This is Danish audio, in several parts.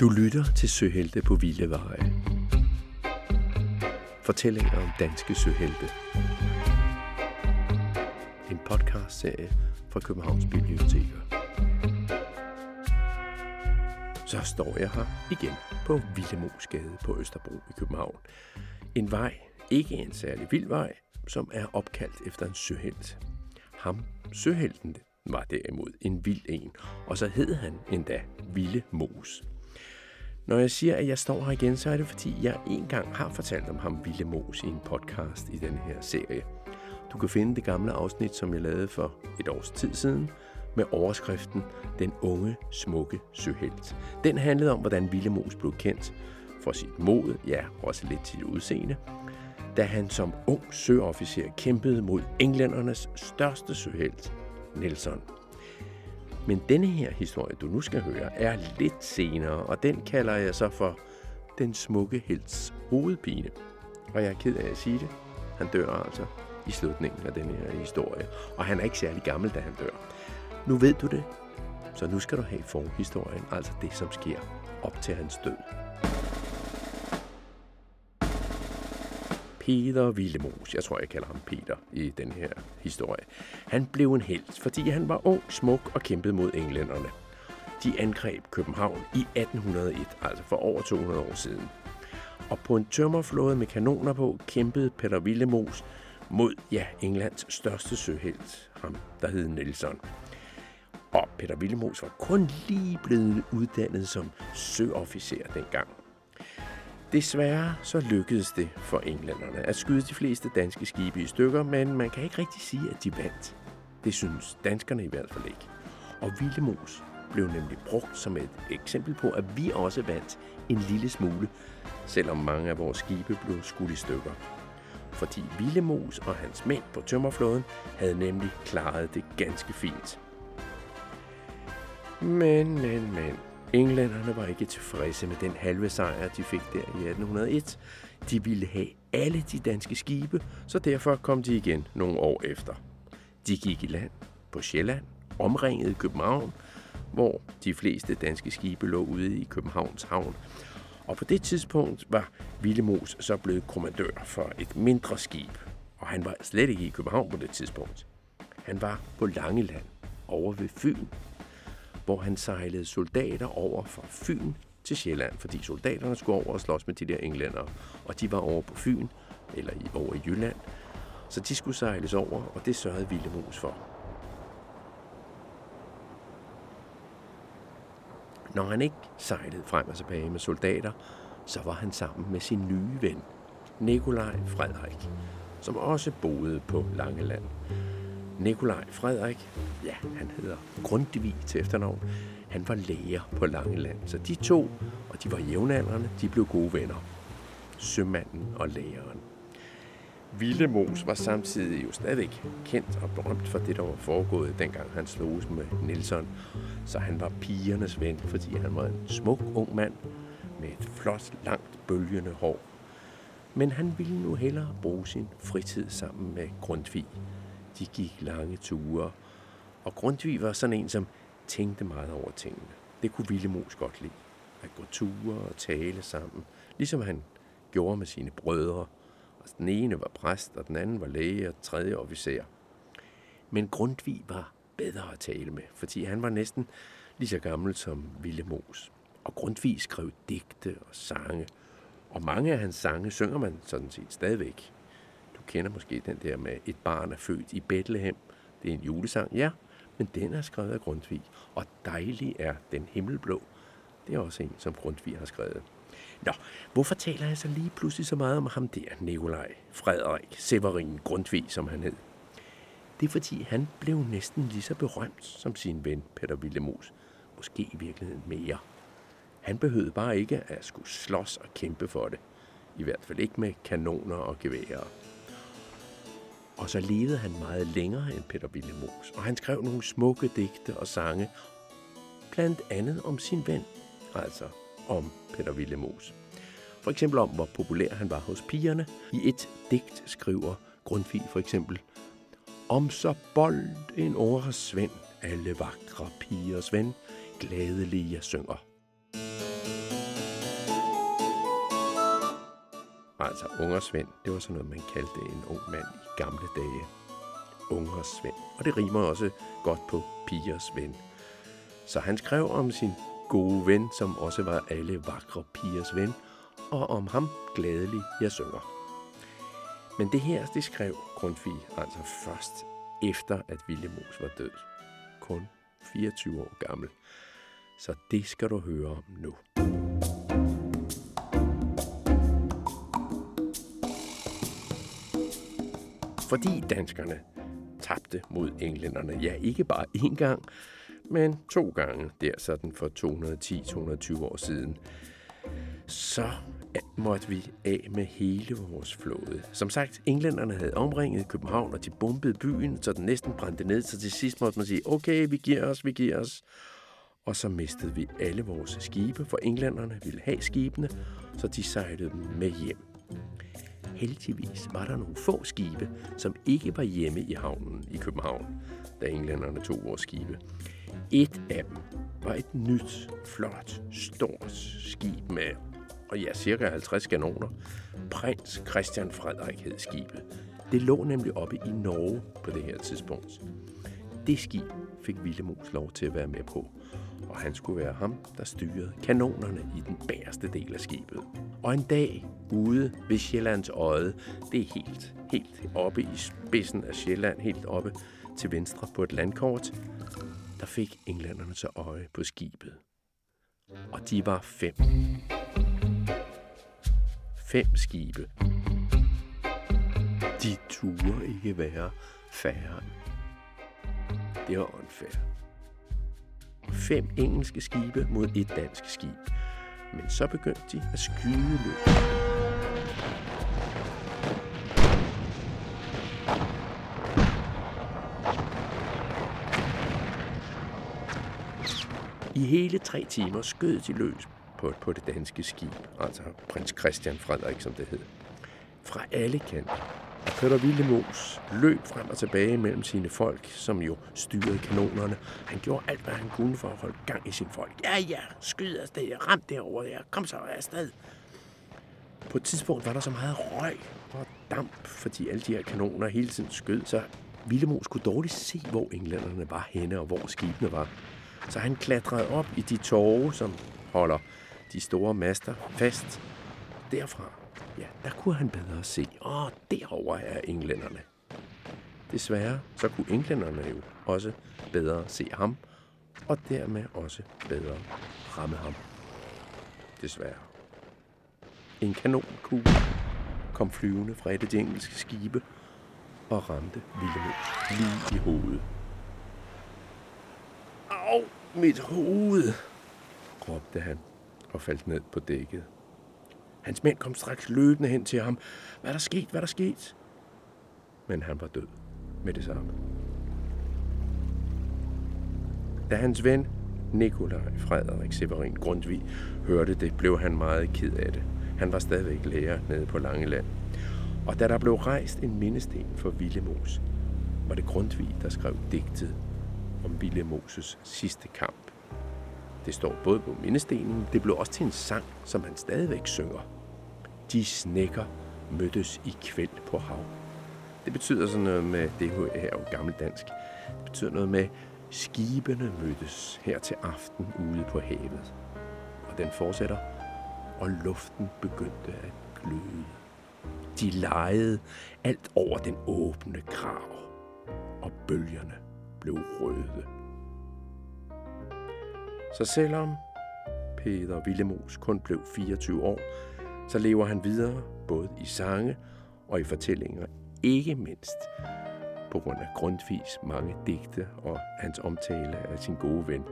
Du lytter til Søhelte på Villeveje. Fortællinger om danske søhelte. En podcast-serie fra Københavns Biblioteker. Så står jeg her igen på Vildemosgade på Østerbro i København. En vej, ikke en særlig vild vej, som er opkaldt efter en søhelt. Ham, søhelten, var derimod en vild en, og så hed han endda Ville Mos. Når jeg siger, at jeg står her igen, så er det fordi, jeg engang har fortalt om ham Ville Mos i en podcast i den her serie. Du kan finde det gamle afsnit, som jeg lavede for et års tid siden, med overskriften Den unge, smukke søhelt. Den handlede om, hvordan Ville Mos blev kendt for sit mod, ja, også lidt sit udseende, da han som ung søofficer kæmpede mod englændernes største søhelt, Nelson. Men denne her historie, du nu skal høre, er lidt senere, og den kalder jeg så for Den smukke helts hovedpine. Og jeg er ked af at sige det. Han dør altså i slutningen af den her historie, og han er ikke særlig gammel, da han dør. Nu ved du det, så nu skal du have forhistorien, altså det, som sker op til hans død. Peter Villemos, jeg tror, jeg kalder ham Peter i den her historie. Han blev en helt, fordi han var ung, smuk og kæmpede mod englænderne. De angreb København i 1801, altså for over 200 år siden. Og på en tømmerflåde med kanoner på kæmpede Peter Villemos mod, ja, Englands største søhelt, ham der hed Nelson. Og Peter Villemos var kun lige blevet uddannet som søofficer dengang. Desværre så lykkedes det for englænderne at skyde de fleste danske skibe i stykker, men man kan ikke rigtig sige, at de vandt. Det synes danskerne i hvert fald ikke. Og Vildemos blev nemlig brugt som et eksempel på, at vi også vandt en lille smule, selvom mange af vores skibe blev skudt i stykker. Fordi Villemos og hans mænd på tømmerflåden havde nemlig klaret det ganske fint. Men, men, men, Englænderne var ikke tilfredse med den halve sejr, de fik der i 1801. De ville have alle de danske skibe, så derfor kom de igen nogle år efter. De gik i land på Sjælland, omringede København, hvor de fleste danske skibe lå ude i Københavns havn. Og på det tidspunkt var Villemos så blevet kommandør for et mindre skib, og han var slet ikke i København på det tidspunkt. Han var på Langeland, over ved Fyn, hvor han sejlede soldater over fra Fyn til Sjælland, fordi soldaterne skulle over og slås med de der englænder, og de var over på Fyn, eller i, over i Jylland, så de skulle sejles over, og det sørgede Villemos for. Når han ikke sejlede frem og tilbage med soldater, så var han sammen med sin nye ven, Nikolaj Frederik, som også boede på Langeland. Nikolaj Frederik, ja, han hedder Grundtvig til efternavn, han var læger på Langeland. Så de to, og de var jævnaldrende, de blev gode venner. Sømanden og lægeren. Villemos var samtidig jo stadig kendt og berømt for det, der var foregået, dengang han sloges med Nilsson. Så han var pigernes ven, fordi han var en smuk ung mand med et flot, langt, bølgende hår. Men han ville nu hellere bruge sin fritid sammen med Grundtvig. De gik lange ture, og Grundtvig var sådan en, som tænkte meget over tingene. Det kunne Villemos godt lide. At gå ture og tale sammen, ligesom han gjorde med sine brødre. Og den ene var præst, og den anden var læge og tredje officer. Men Grundtvig var bedre at tale med, fordi han var næsten lige så gammel som Villemos. Og Grundtvig skrev digte og sange, og mange af hans sange synger man sådan set stadigvæk. Kender måske den der med Et barn er født i Bethlehem. Det er en julesang, ja, men den er skrevet af Grundtvig. Og dejlig er den himmelblå. Det er også en, som Grundtvig har skrevet. Nå, hvorfor taler jeg så lige pludselig så meget om ham der, Nikolaj Frederik Severin Grundtvig, som han hed? Det er fordi, han blev næsten lige så berømt som sin ven Peter Villemos. Måske i virkeligheden mere. Han behøvede bare ikke at skulle slås og kæmpe for det. I hvert fald ikke med kanoner og geværer. Og så levede han meget længere end Peter Willemoes, og han skrev nogle smukke digte og sange, blandt andet om sin ven, altså om Peter Willemoes. For eksempel om, hvor populær han var hos pigerne. I et digt skriver Grundtvig for eksempel, Om så bold en åres svend, alle vakre pigers ven, gladelige jeg synger. Altså ungersvend, det var sådan noget, man kaldte en ung mand i gamle dage. Ungersvend. Og det rimer også godt på pigers ven. Så han skrev om sin gode ven, som også var alle vakre pigers ven, og om ham gladelig jeg synger. Men det her, det skrev Grundtvig altså først efter, at Villemos var død. Kun 24 år gammel. Så det skal du høre om nu. Fordi danskerne tabte mod englænderne, ja ikke bare én gang, men to gange der sådan for 210-220 år siden, så måtte vi af med hele vores flåde. Som sagt, englænderne havde omringet København, og de bombede byen, så den næsten brændte ned, så til sidst måtte man sige, okay, vi giver os, vi giver os. Og så mistede vi alle vores skibe, for englænderne ville have skibene, så de sejlede dem med hjem. Heldigvis var der nogle få skibe, som ikke var hjemme i havnen i København, da englænderne tog vores skibe. Et af dem var et nyt, flot, stort skib med og ja, cirka 50 kanoner. Prins Christian Frederik hed skibet. Det lå nemlig oppe i Norge på det her tidspunkt. Det skib fik Villemos lov til at være med på, og han skulle være ham, der styrede kanonerne i den bagerste del af skibet. Og en dag ude ved Sjællands Øje, det er helt, helt oppe i spidsen af Sjælland, helt oppe til venstre på et landkort, der fik englænderne så øje på skibet. Og de var fem fem skibe. De turde ikke være færre. Det var åndfærdigt. Fem engelske skibe mod et dansk skib. Men så begyndte de at skyde løb. I hele tre timer skød de løs på, på det danske skib, altså prins Christian Frederik, som det hed. Fra alle kanter. Peter Villemos løb frem og tilbage mellem sine folk, som jo styrede kanonerne. Han gjorde alt, hvad han kunne for at holde gang i sine folk. Ja, ja, skyd afsted, ram derover, ja, kom så afsted. På et tidspunkt var der så meget røg og damp, fordi alle de her kanoner hele tiden skød, så Villemos kunne dårligt se, hvor englænderne var henne og hvor skibene var. Så han klatrede op i de tårer, som holder de store master fast. Derfra, ja, der kunne han bedre se. Åh, derover er englænderne. Desværre, så kunne englænderne jo også bedre se ham, og dermed også bedre ramme ham. Desværre. En kanonkugle kom flyvende fra et af de engelske skibe og ramte Vilhelm lige i hovedet. Au, mit hoved, råbte han og faldt ned på dækket. Hans mænd kom straks løbende hen til ham. Hvad er der sket? Hvad er der sket? Men han var død med det samme. Da hans ven Nikolaj Frederik Severin Grundtvig hørte det, blev han meget ked af det. Han var stadigvæk lærer nede på Langeland. Og da der blev rejst en mindesten for Villemos, var det Grundtvig, der skrev digtet om Villemoses sidste kamp. Det står både på mindestenen, det blev også til en sang, som han stadigvæk synger. De snækker mødtes i kvæld på hav. Det betyder sådan noget med, det her er jo gammeldansk, det betyder noget med, skibene mødtes her til aften ude på havet. Og den fortsætter, og luften begyndte at gløde. De legede alt over den åbne krav, og bølgerne blev røde. Så selvom Peter Villemos kun blev 24 år, så lever han videre både i sange og i fortællinger, ikke mindst på grund af Grundtvigs mange digte og hans omtale af sin gode ven.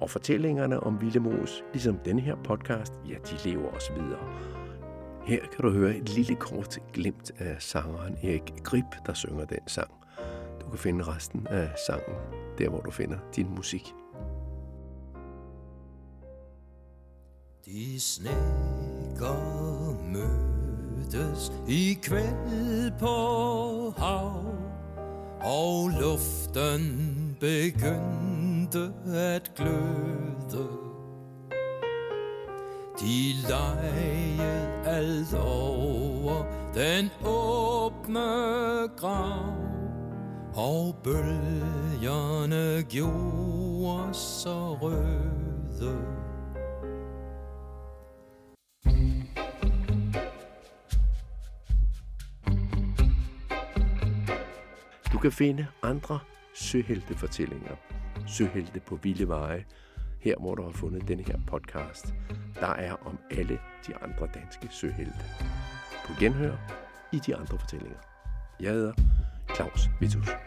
Og fortællingerne om Villemos, ligesom denne her podcast, ja, de lever også videre. Her kan du høre et lille kort glimt af sangeren Erik Grip, der synger den sang. Du kan finde resten af sangen der, hvor du finder din musik. De snækker mødtes i kveld på hav, og luften begyndte at gløde. De legede alt over den åbne grav Og bølgerne gjorde så røde kan finde andre søheltefortællinger, søhelte på vilde veje, her hvor du har fundet denne her podcast. Der er om alle de andre danske søhelte. På genhør i de andre fortællinger. Jeg hedder Claus Vitus.